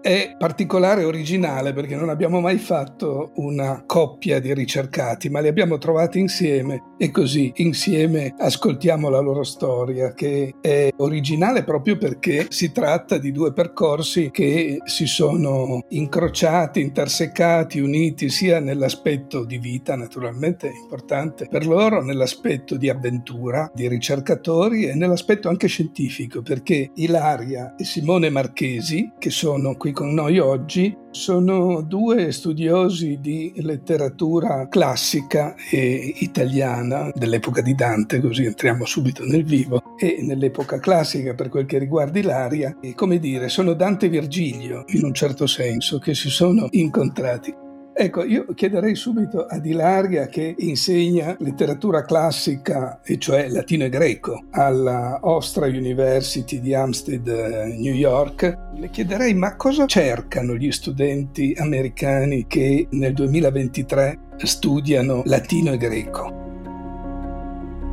è particolare e originale perché non abbiamo mai fatto una coppia di ricercati, ma li abbiamo trovati insieme e così insieme ascoltiamo la loro storia che è originale proprio perché si tratta di due percorsi che si sono incrociati, intersecati, uniti sia nell'aspetto di vita naturalmente importante per loro, nell'aspetto di avventura di ricercatori e nell'aspetto anche scientifico perché Ilaria e Simone Marchesi che sono qui qui con noi oggi sono due studiosi di letteratura classica e italiana dell'epoca di Dante, così entriamo subito nel vivo, e nell'epoca classica per quel che riguarda Ilaria, e come dire, sono Dante e Virgilio in un certo senso che si sono incontrati. Ecco, io chiederei subito ad Ilaria che insegna letteratura classica, e cioè latino e greco, alla Ostra University di Hampstead, New York. Le chiederei ma cosa cercano gli studenti americani che nel 2023 studiano latino e greco?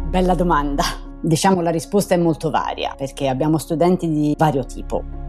Bella domanda. Diciamo la risposta è molto varia perché abbiamo studenti di vario tipo.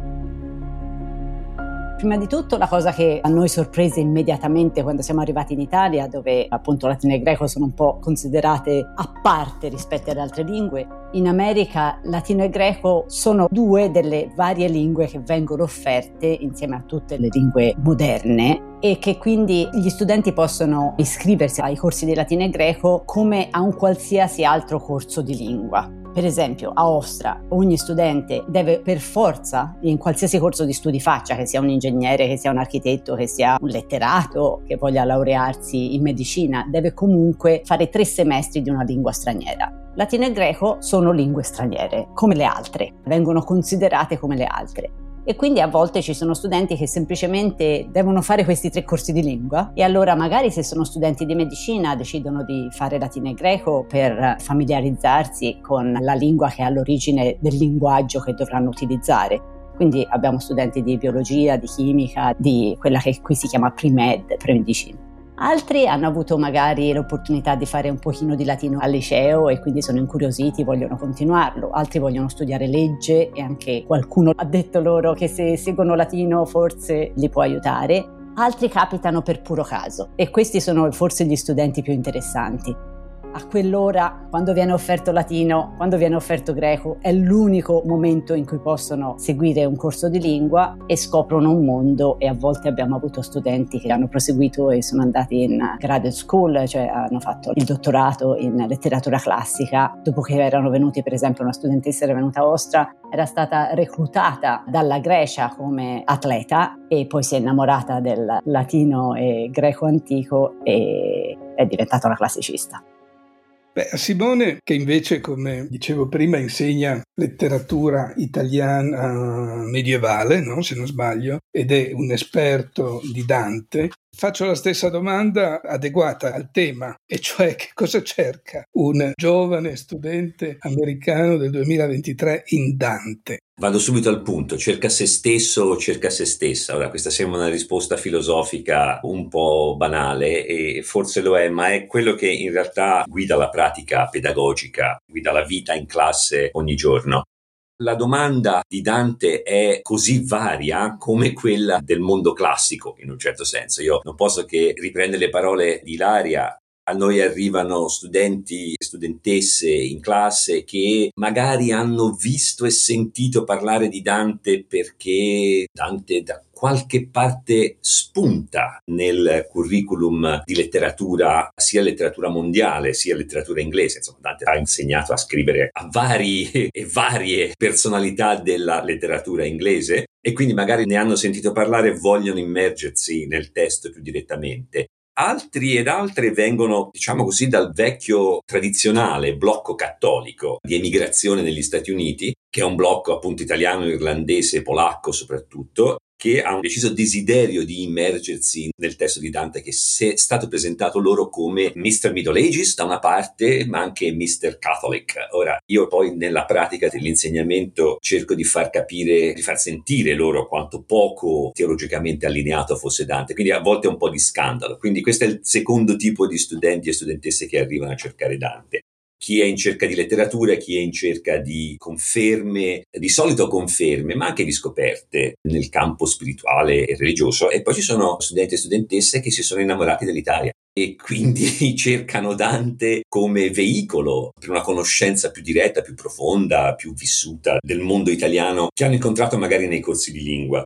Prima di tutto la cosa che a noi sorprese immediatamente quando siamo arrivati in Italia, dove appunto latino e greco sono un po' considerate a parte rispetto ad altre lingue, in America latino e greco sono due delle varie lingue che vengono offerte insieme a tutte le lingue moderne e che quindi gli studenti possono iscriversi ai corsi di latino e greco come a un qualsiasi altro corso di lingua. Per esempio, a Ostra ogni studente deve per forza, in qualsiasi corso di studi faccia, che sia un ingegnere, che sia un architetto, che sia un letterato, che voglia laurearsi in medicina, deve comunque fare tre semestri di una lingua straniera. Latino e greco sono lingue straniere, come le altre, vengono considerate come le altre e quindi a volte ci sono studenti che semplicemente devono fare questi tre corsi di lingua e allora magari se sono studenti di medicina decidono di fare latino e greco per familiarizzarsi con la lingua che è all'origine del linguaggio che dovranno utilizzare. Quindi abbiamo studenti di biologia, di chimica, di quella che qui si chiama pre-med, pre-medicina. Altri hanno avuto magari l'opportunità di fare un pochino di latino al liceo e quindi sono incuriositi, vogliono continuarlo. Altri vogliono studiare legge e anche qualcuno ha detto loro che se seguono latino forse li può aiutare. Altri capitano per puro caso e questi sono forse gli studenti più interessanti a quell'ora, quando viene offerto latino, quando viene offerto greco, è l'unico momento in cui possono seguire un corso di lingua e scoprono un mondo e a volte abbiamo avuto studenti che hanno proseguito e sono andati in graduate school, cioè hanno fatto il dottorato in letteratura classica, dopo che erano venuti per esempio una studentessa era venuta a Ostra, era stata reclutata dalla Grecia come atleta e poi si è innamorata del latino e greco antico e è diventata una classicista. Beh, Simone, che invece, come dicevo prima, insegna letteratura italiana medievale, no? se non sbaglio, ed è un esperto di Dante, faccio la stessa domanda adeguata al tema, e cioè che cosa cerca un giovane studente americano del 2023 in Dante? Vado subito al punto, cerca se stesso o cerca se stessa. Ora, questa sembra una risposta filosofica un po' banale e forse lo è, ma è quello che in realtà guida la pratica pedagogica, guida la vita in classe ogni giorno. La domanda di Dante è così varia come quella del mondo classico, in un certo senso. Io non posso che riprendere le parole di Ilaria a noi arrivano studenti e studentesse in classe che magari hanno visto e sentito parlare di Dante perché Dante da qualche parte spunta nel curriculum di letteratura, sia letteratura mondiale sia letteratura inglese. Insomma, Dante ha insegnato a scrivere a vari e varie personalità della letteratura inglese e quindi magari ne hanno sentito parlare e vogliono immergersi nel testo più direttamente. Altri ed altre vengono, diciamo così, dal vecchio tradizionale blocco cattolico di emigrazione negli Stati Uniti, che è un blocco appunto italiano, irlandese, polacco soprattutto, che ha un deciso desiderio di immergersi nel testo di Dante che è stato presentato loro come Mr. Middle Ages da una parte, ma anche Mr. Catholic. Ora, io poi nella pratica dell'insegnamento cerco di far capire, di far sentire loro quanto poco teologicamente allineato fosse Dante, quindi a volte è un po' di scandalo. Quindi questo è il secondo tipo di studenti e studentesse che arrivano a cercare Dante chi è in cerca di letteratura, chi è in cerca di conferme, di solito conferme, ma anche di scoperte nel campo spirituale e religioso. E poi ci sono studenti e studentesse che si sono innamorati dell'Italia e quindi cercano Dante come veicolo per una conoscenza più diretta, più profonda, più vissuta del mondo italiano che hanno incontrato magari nei corsi di lingua.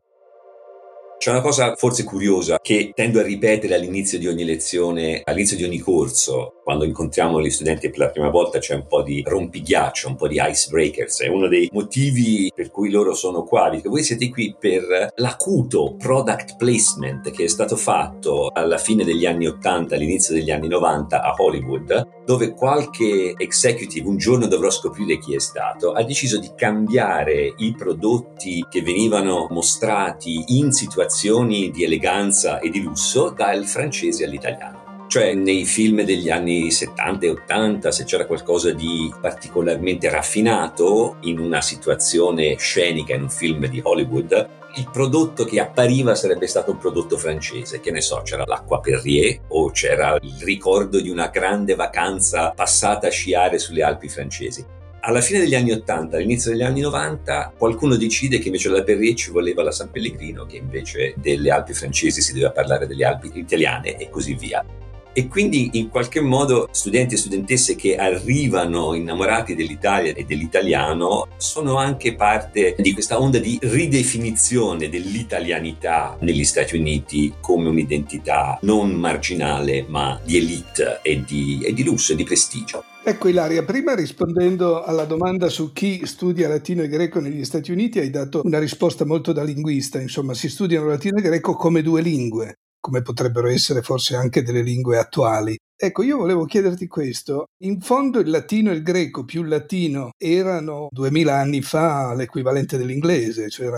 C'è una cosa forse curiosa che tendo a ripetere all'inizio di ogni lezione, all'inizio di ogni corso, quando incontriamo gli studenti per la prima volta c'è un po' di rompighiaccio, un po' di icebreakers. È uno dei motivi per cui loro sono qua, perché voi siete qui per l'acuto product placement che è stato fatto alla fine degli anni 80, all'inizio degli anni 90 a Hollywood, dove qualche executive, un giorno dovrò scoprire chi è stato, ha deciso di cambiare i prodotti che venivano mostrati in situazioni di eleganza e di lusso dal francese all'italiano. Cioè nei film degli anni 70 e 80 se c'era qualcosa di particolarmente raffinato in una situazione scenica in un film di Hollywood, il prodotto che appariva sarebbe stato un prodotto francese, che ne so, c'era l'acqua Perrier o c'era il ricordo di una grande vacanza passata a sciare sulle Alpi francesi. Alla fine degli anni 80, all'inizio degli anni 90, qualcuno decide che invece della Perrier ci voleva la San Pellegrino, che invece delle Alpi francesi si doveva parlare delle Alpi italiane e così via. E quindi in qualche modo studenti e studentesse che arrivano innamorati dell'Italia e dell'italiano sono anche parte di questa onda di ridefinizione dell'italianità negli Stati Uniti come un'identità non marginale ma di elite e di, e di lusso e di prestigio. Ecco Ilaria, prima rispondendo alla domanda su chi studia latino e greco negli Stati Uniti hai dato una risposta molto da linguista, insomma si studiano latino e greco come due lingue, come potrebbero essere forse anche delle lingue attuali. Ecco, io volevo chiederti questo. In fondo il latino e il greco più il latino erano duemila anni fa l'equivalente dell'inglese, cioè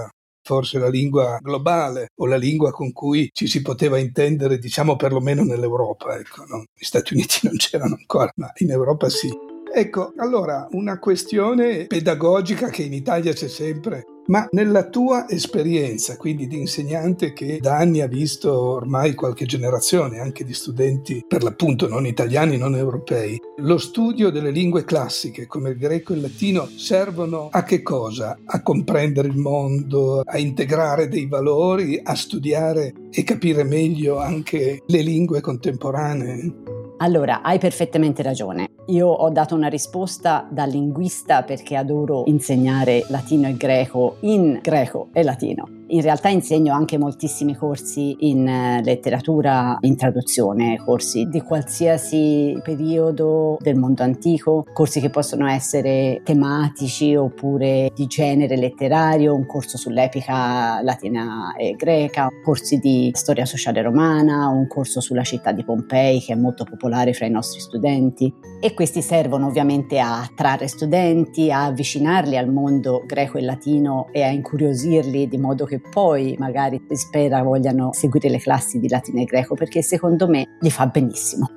forse la lingua globale o la lingua con cui ci si poteva intendere, diciamo perlomeno nell'Europa. Ecco, no? Gli Stati Uniti non c'erano ancora, ma in Europa sì. Ecco, allora una questione pedagogica che in Italia c'è sempre ma nella tua esperienza, quindi di insegnante che da anni ha visto ormai qualche generazione anche di studenti per l'appunto non italiani, non europei, lo studio delle lingue classiche come il greco e il latino servono a che cosa? A comprendere il mondo, a integrare dei valori, a studiare e capire meglio anche le lingue contemporanee? Allora, hai perfettamente ragione. Io ho dato una risposta da linguista perché adoro insegnare latino e greco in greco e latino in realtà insegno anche moltissimi corsi in eh, letteratura, in traduzione, corsi di qualsiasi periodo del mondo antico, corsi che possono essere tematici oppure di genere letterario, un corso sull'epica latina e greca, corsi di storia sociale romana, un corso sulla città di Pompei che è molto popolare fra i nostri studenti. E questi servono ovviamente a attrarre studenti, a avvicinarli al mondo greco e latino e a incuriosirli di modo che che poi magari spera vogliano seguire le classi di latino e greco perché secondo me gli fa benissimo.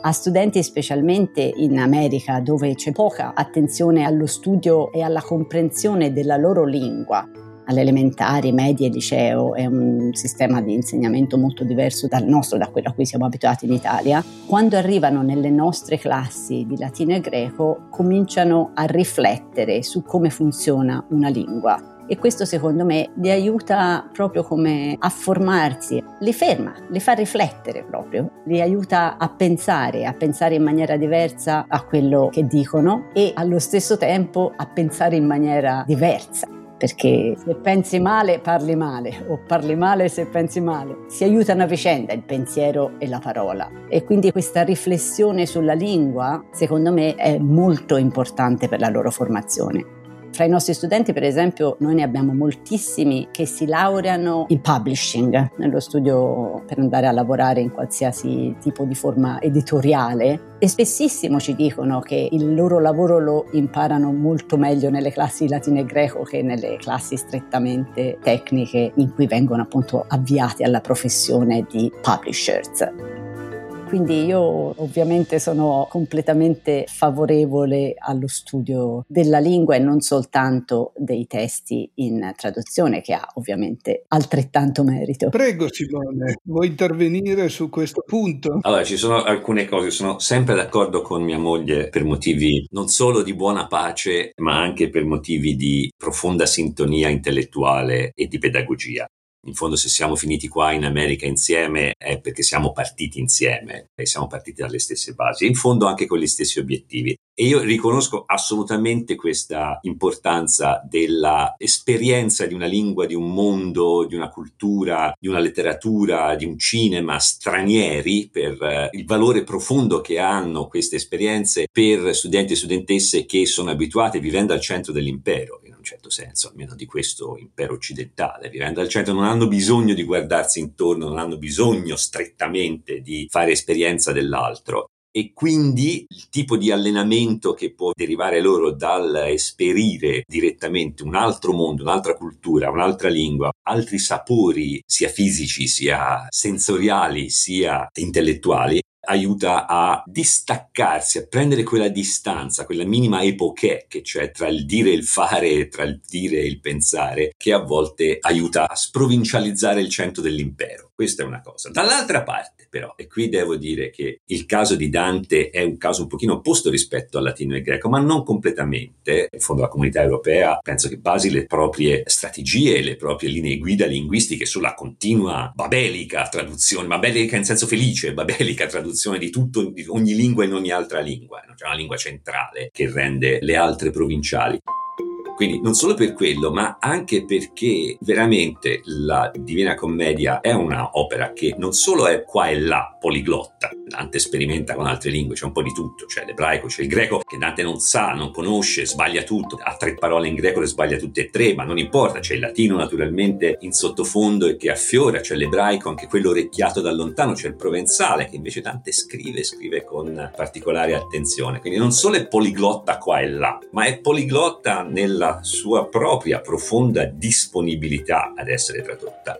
A studenti specialmente in America dove c'è poca attenzione allo studio e alla comprensione della loro lingua, alle elementari, medie e liceo è un sistema di insegnamento molto diverso dal nostro, da quello a cui siamo abituati in Italia. Quando arrivano nelle nostre classi di latino e greco cominciano a riflettere su come funziona una lingua e questo secondo me li aiuta proprio come a formarsi, li ferma, li fa riflettere proprio, li aiuta a pensare, a pensare in maniera diversa a quello che dicono e allo stesso tempo a pensare in maniera diversa perché se pensi male parli male o parli male se pensi male. Si aiutano a vicenda il pensiero e la parola e quindi questa riflessione sulla lingua secondo me è molto importante per la loro formazione. Fra i nostri studenti, per esempio, noi ne abbiamo moltissimi che si laureano in publishing, nello studio per andare a lavorare in qualsiasi tipo di forma editoriale e spessissimo ci dicono che il loro lavoro lo imparano molto meglio nelle classi di latino e greco che nelle classi strettamente tecniche in cui vengono appunto avviati alla professione di publishers. Quindi io ovviamente sono completamente favorevole allo studio della lingua e non soltanto dei testi in traduzione, che ha ovviamente altrettanto merito. Prego Simone, vuoi intervenire su questo punto? Allora, ci sono alcune cose, sono sempre d'accordo con mia moglie per motivi non solo di buona pace, ma anche per motivi di profonda sintonia intellettuale e di pedagogia. In fondo se siamo finiti qua in America insieme è perché siamo partiti insieme e siamo partiti dalle stesse basi, in fondo anche con gli stessi obiettivi. E io riconosco assolutamente questa importanza dell'esperienza di una lingua, di un mondo, di una cultura, di una letteratura, di un cinema stranieri per eh, il valore profondo che hanno queste esperienze per studenti e studentesse che sono abituati vivendo al centro dell'impero, certo senso, almeno di questo impero occidentale, vivendo al centro non hanno bisogno di guardarsi intorno, non hanno bisogno strettamente di fare esperienza dell'altro. E quindi il tipo di allenamento che può derivare loro dall'esperire direttamente un altro mondo, un'altra cultura, un'altra lingua, altri sapori sia fisici sia sensoriali sia intellettuali, aiuta a distaccarsi, a prendere quella distanza, quella minima epoche che c'è tra il dire e il fare, tra il dire e il pensare, che a volte aiuta a sprovincializzare il centro dell'impero. Questa è una cosa. Dall'altra parte, però, e qui devo dire che il caso di Dante è un caso un pochino opposto rispetto al latino e al greco, ma non completamente. In fondo la comunità europea penso che basi le proprie strategie, le proprie linee guida linguistiche sulla continua babelica traduzione, babelica in senso felice, babelica traduzione di tutto, di ogni lingua in ogni altra lingua, non c'è una lingua centrale che rende le altre provinciali. Quindi non solo per quello, ma anche perché veramente la Divina Commedia è una opera che non solo è qua e là poliglotta, Dante sperimenta con altre lingue, c'è un po' di tutto, c'è l'ebraico, c'è il greco che Dante non sa, non conosce, sbaglia tutto, ha tre parole in greco, le sbaglia tutte e tre, ma non importa, c'è il latino naturalmente in sottofondo e che affiora, c'è l'ebraico, anche quello orecchiato da lontano, c'è il provenzale che invece Dante scrive, scrive con particolare attenzione, quindi non solo è poliglotta qua e là, ma è poliglotta nella sua propria profonda disponibilità ad essere tradotta.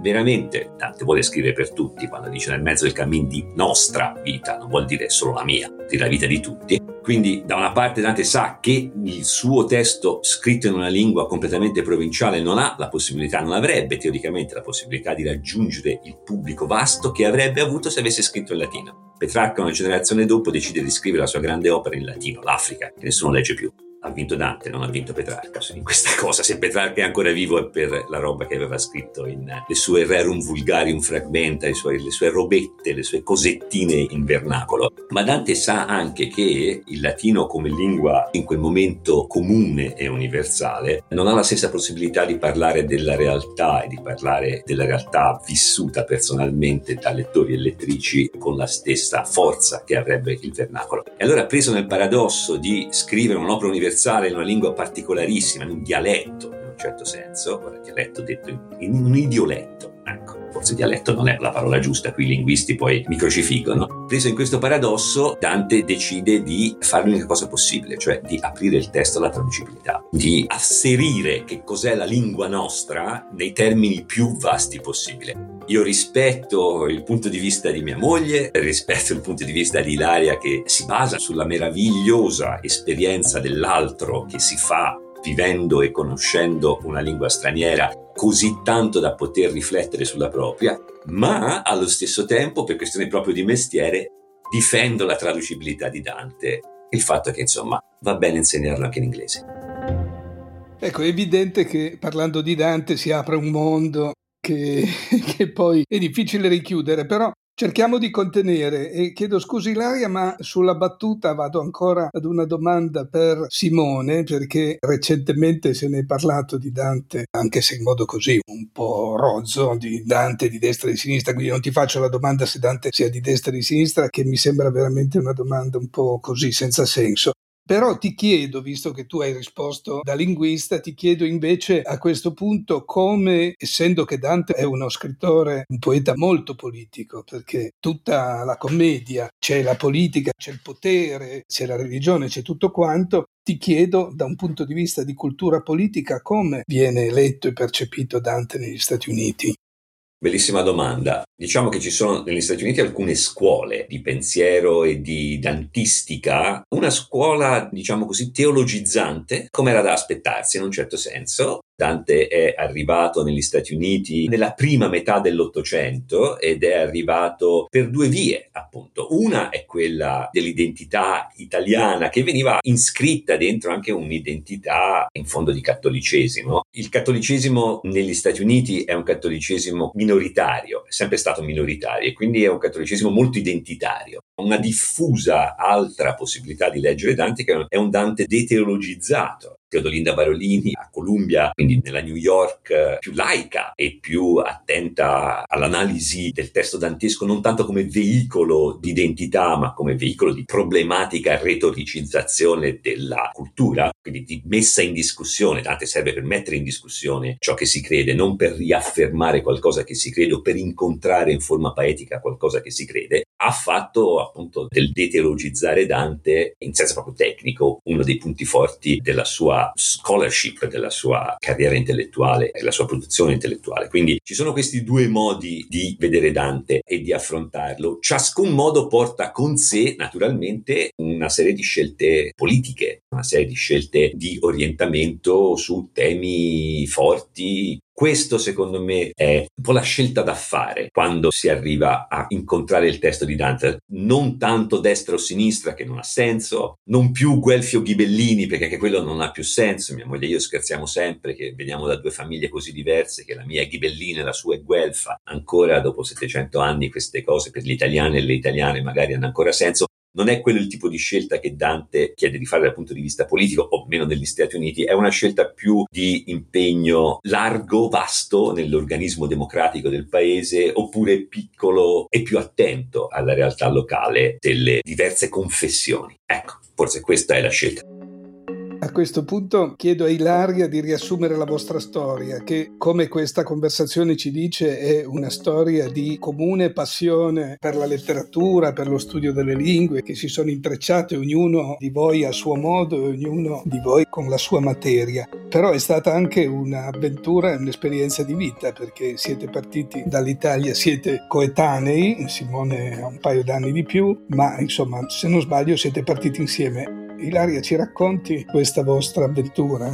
Veramente Dante vuole scrivere per tutti, quando dice nel mezzo del cammin di nostra vita, non vuol dire solo la mia, di la vita di tutti. Quindi da una parte Dante sa che il suo testo scritto in una lingua completamente provinciale non ha la possibilità, non avrebbe teoricamente la possibilità di raggiungere il pubblico vasto che avrebbe avuto se avesse scritto in latino. Petrarca una generazione dopo decide di scrivere la sua grande opera in latino, l'Africa, che nessuno legge più ha vinto Dante, non ha vinto Petrarca in questa cosa. Se Petrarca è ancora vivo è per la roba che aveva scritto in le sue rerum vulgarium fragmenta, le sue, le sue robette, le sue cosettine in vernacolo. Ma Dante sa anche che il latino come lingua in quel momento comune e universale non ha la stessa possibilità di parlare della realtà e di parlare della realtà vissuta personalmente da lettori e lettrici con la stessa forza che avrebbe il vernacolo. E allora preso nel paradosso di scrivere un'opera universale universale in una lingua particolarissima, in un dialetto in un certo senso, ora dialetto detto in, un idioletto. Forse dialetto non è la parola giusta, qui i linguisti poi mi crocifiggono. Preso in questo paradosso, Dante decide di fare l'unica cosa possibile, cioè di aprire il testo alla traducibilità, di asserire che cos'è la lingua nostra nei termini più vasti possibile. Io rispetto il punto di vista di mia moglie, rispetto il punto di vista di Ilaria che si basa sulla meravigliosa esperienza dell'altro che si fa vivendo e conoscendo una lingua straniera così tanto da poter riflettere sulla propria, ma allo stesso tempo, per questione proprio di mestiere, difendo la traducibilità di Dante. Il fatto che, insomma, va bene insegnarlo anche in inglese. Ecco, è evidente che parlando di Dante si apre un mondo che, che poi è difficile richiudere, però Cerchiamo di contenere e chiedo scusi Ilaria, ma sulla battuta vado ancora ad una domanda per Simone, perché recentemente se ne è parlato di Dante, anche se in modo così un po' rozzo, di Dante di destra e di sinistra, quindi non ti faccio la domanda se Dante sia di destra o di sinistra, che mi sembra veramente una domanda un po' così, senza senso. Però ti chiedo, visto che tu hai risposto da linguista, ti chiedo invece a questo punto come, essendo che Dante è uno scrittore, un poeta molto politico, perché tutta la commedia c'è la politica, c'è il potere, c'è la religione, c'è tutto quanto, ti chiedo da un punto di vista di cultura politica come viene letto e percepito Dante negli Stati Uniti. Bellissima domanda. Diciamo che ci sono negli Stati Uniti alcune scuole di pensiero e di dantistica, una scuola, diciamo così, teologizzante, come era da aspettarsi in un certo senso, Dante è arrivato negli Stati Uniti nella prima metà dell'Ottocento ed è arrivato per due vie, appunto. Una è quella dell'identità italiana che veniva iscritta dentro anche un'identità in fondo di cattolicesimo. Il cattolicesimo negli Stati Uniti è un cattolicesimo minoritario, è sempre stato minoritario e quindi è un cattolicesimo molto identitario. Una diffusa altra possibilità di leggere Dante che è un Dante deteologizzato, Teodolinda Barolini a Columbia, quindi nella New York eh, più laica e più attenta all'analisi del testo dantesco non tanto come veicolo di identità, ma come veicolo di problematica retoricizzazione della cultura, quindi di messa in discussione. Dante serve per mettere in discussione ciò che si crede, non per riaffermare qualcosa che si crede o per incontrare in forma paetica qualcosa che si crede. Ha fatto appunto del deteologizzare Dante in senso proprio tecnico uno dei punti forti della sua scholarship, della sua carriera intellettuale e la sua produzione intellettuale. Quindi ci sono questi due modi di vedere Dante e di affrontarlo. Ciascun modo porta con sé naturalmente una serie di scelte politiche, una serie di scelte di orientamento su temi forti questo secondo me è un po' la scelta da fare quando si arriva a incontrare il testo di Dante. Non tanto destra o sinistra che non ha senso, non più Guelfi o Ghibellini perché anche quello non ha più senso. Mia moglie e io scherziamo sempre che veniamo da due famiglie così diverse, che la mia è Ghibellina e la sua è Guelfa. Ancora dopo 700 anni queste cose per gli italiani e le italiane magari hanno ancora senso non è quello il tipo di scelta che Dante chiede di fare dal punto di vista politico, o meno negli Stati Uniti, è una scelta più di impegno largo, vasto nell'organismo democratico del paese, oppure piccolo e più attento alla realtà locale delle diverse confessioni. Ecco, forse questa è la scelta. A questo punto chiedo a Ilaria di riassumere la vostra storia, che come questa conversazione ci dice è una storia di comune passione per la letteratura, per lo studio delle lingue, che si sono intrecciate ognuno di voi a suo modo e ognuno di voi con la sua materia. Però è stata anche un'avventura e un'esperienza di vita, perché siete partiti dall'Italia, siete coetanei, Simone ha un paio d'anni di più, ma insomma, se non sbaglio, siete partiti insieme Ilaria, ci racconti questa vostra avventura?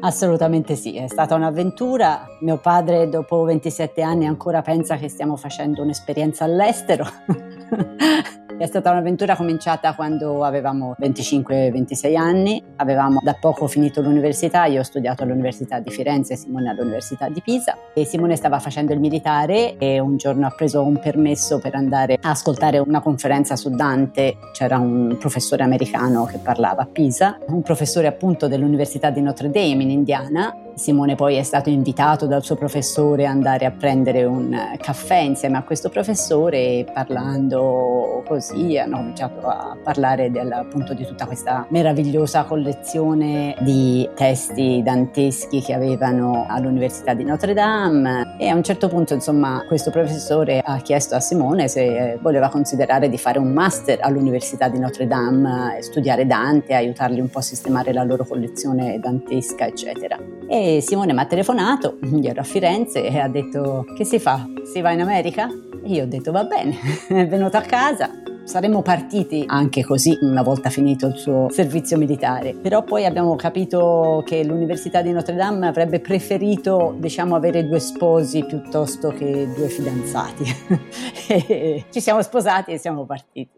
Assolutamente sì, è stata un'avventura. Mio padre dopo 27 anni ancora pensa che stiamo facendo un'esperienza all'estero. È stata un'avventura cominciata quando avevamo 25-26 anni, avevamo da poco finito l'università, io ho studiato all'Università di Firenze, Simone all'Università di Pisa. E Simone stava facendo il militare e un giorno ha preso un permesso per andare a ascoltare una conferenza su Dante, c'era un professore americano che parlava a Pisa, un professore appunto dell'Università di Notre Dame in Indiana Simone poi è stato invitato dal suo professore ad andare a prendere un caffè insieme a questo professore e parlando così hanno cominciato a parlare del, appunto di tutta questa meravigliosa collezione di testi danteschi che avevano all'Università di Notre Dame e a un certo punto insomma questo professore ha chiesto a Simone se voleva considerare di fare un master all'Università di Notre Dame, studiare Dante, aiutarli un po' a sistemare la loro collezione dantesca eccetera. E Simone mi ha telefonato, io ero a Firenze e ha detto che si fa? Si va in America? E io ho detto va bene, è venuto a casa, saremmo partiti anche così una volta finito il suo servizio militare, però poi abbiamo capito che l'Università di Notre Dame avrebbe preferito, diciamo, avere due sposi piuttosto che due fidanzati. ci siamo sposati e siamo partiti.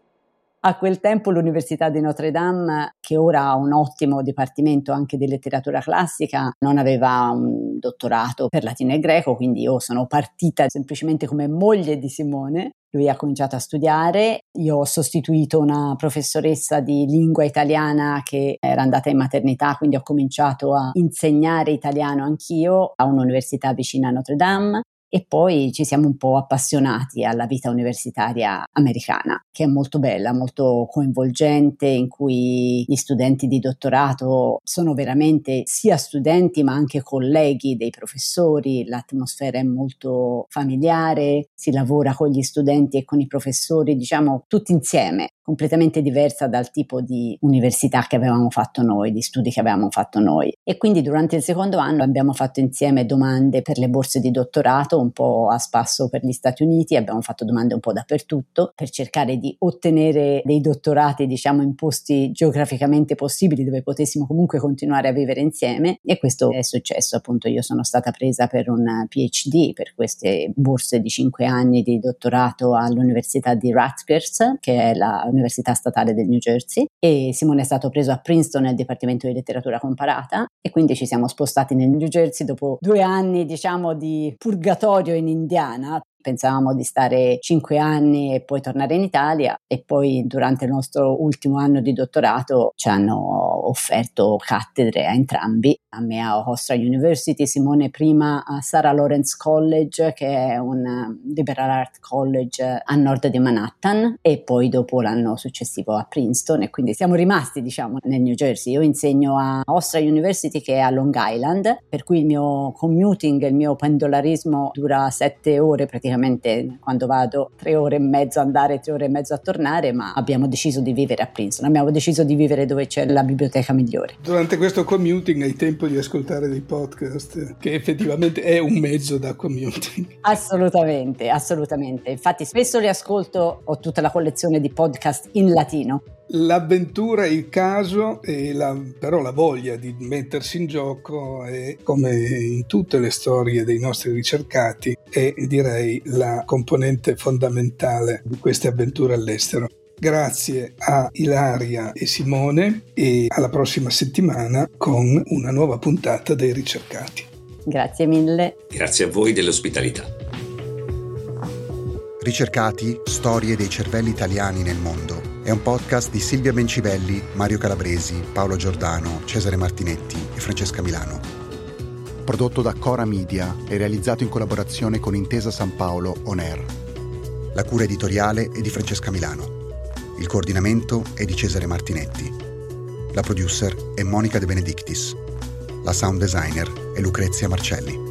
A quel tempo l'Università di Notre Dame, che ora ha un ottimo dipartimento anche di letteratura classica, non aveva un dottorato per latino e greco, quindi io sono partita semplicemente come moglie di Simone. Lui ha cominciato a studiare, io ho sostituito una professoressa di lingua italiana che era andata in maternità, quindi ho cominciato a insegnare italiano anch'io a un'università vicina a Notre Dame e poi ci siamo un po' appassionati alla vita universitaria americana, che è molto bella, molto coinvolgente, in cui gli studenti di dottorato sono veramente sia studenti ma anche colleghi dei professori, l'atmosfera è molto familiare, si lavora con gli studenti e con i professori, diciamo tutti insieme completamente diversa dal tipo di università che avevamo fatto noi, di studi che avevamo fatto noi. E quindi durante il secondo anno abbiamo fatto insieme domande per le borse di dottorato, un po' a spasso per gli Stati Uniti, abbiamo fatto domande un po' dappertutto per cercare di ottenere dei dottorati, diciamo, in posti geograficamente possibili dove potessimo comunque continuare a vivere insieme e questo è successo, appunto io sono stata presa per un PhD, per queste borse di cinque anni di dottorato all'Università di Rutgers, che è la all'Università Statale del New Jersey e Simone è stato preso a Princeton nel Dipartimento di Letteratura Comparata e quindi ci siamo spostati nel New Jersey dopo due anni diciamo di purgatorio in Indiana Pensavamo di stare cinque anni e poi tornare in Italia e poi durante il nostro ultimo anno di dottorato ci hanno offerto cattedre a entrambi, a me a Hofstra University, Simone prima a Sarah Lawrence College che è un liberal art college a nord di Manhattan e poi dopo l'anno successivo a Princeton e quindi siamo rimasti diciamo nel New Jersey. Io insegno a Hofstra University che è a Long Island per cui il mio commuting, il mio pendolarismo dura sette ore praticamente praticamente quando vado tre ore e mezzo a andare, tre ore e mezzo a tornare, ma abbiamo deciso di vivere a Princeton, abbiamo deciso di vivere dove c'è la biblioteca migliore. Durante questo commuting hai tempo di ascoltare dei podcast, che effettivamente è un mezzo da commuting. Assolutamente, assolutamente. Infatti spesso li ascolto, ho tutta la collezione di podcast in latino L'avventura, il caso e la, però la voglia di mettersi in gioco è, come in tutte le storie dei nostri ricercati, è direi la componente fondamentale di queste avventure all'estero. Grazie a Ilaria e Simone e alla prossima settimana con una nuova puntata dei ricercati. Grazie mille. Grazie a voi dell'ospitalità. Ricercati, storie dei cervelli italiani nel mondo è un podcast di Silvia Bencivelli, Mario Calabresi, Paolo Giordano, Cesare Martinetti e Francesca Milano. Prodotto da Cora Media e realizzato in collaborazione con Intesa San Paolo On Air. La cura editoriale è di Francesca Milano. Il coordinamento è di Cesare Martinetti. La producer è Monica De Benedictis. La sound designer è Lucrezia Marcelli.